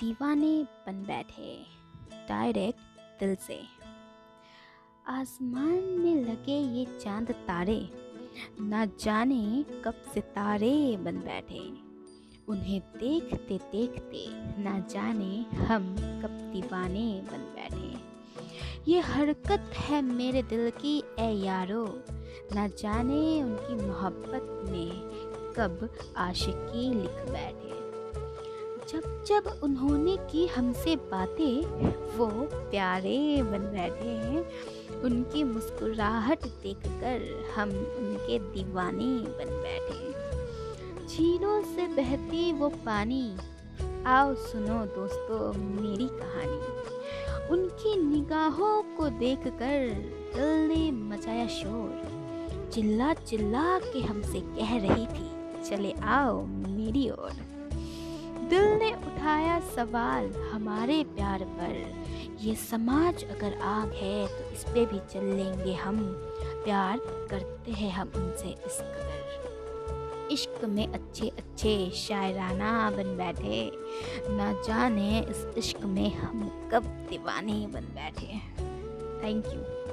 दीवाने बन बैठे, डायरेक्ट दिल से। आसमान में लगे ये चाँद तारे, ना जाने कब सितारे बन बैठे। उन्हें देखते देखते ना जाने हम कब दीवाने बन बैठे। ये हरकत है मेरे दिल की ए यारो, ना जाने उनकी मोहब्बत में कब आशिकी लिख बैठे। जब जब उन्होंने की हमसे बातें, वो प्यारे बन बैठे हैं। उनकी मुस्कुराहट देखकर हम उनके दीवाने बन बैठे झीलों से बहती वो पानी, आओ सुनो दोस्तों मेरी कहानी। उनकी निगाहों को देखकर दिल ने मचाया शोर। चिल्ला चिल्ला के हमसे कह रही थी, चले आओ मेरी ओर। दिल ने उठाया सवाल हमारे प्यार पर। ये समाज अगर आग है तो इस पे भी चल लेंगे हम। प्यार करते हैं हम उनसे इस कदर। इश्क में अच्छे अच्छे शायराना बन बैठे। ना जाने इस इश्क में हम कब दीवाने बन बैठे। Thank you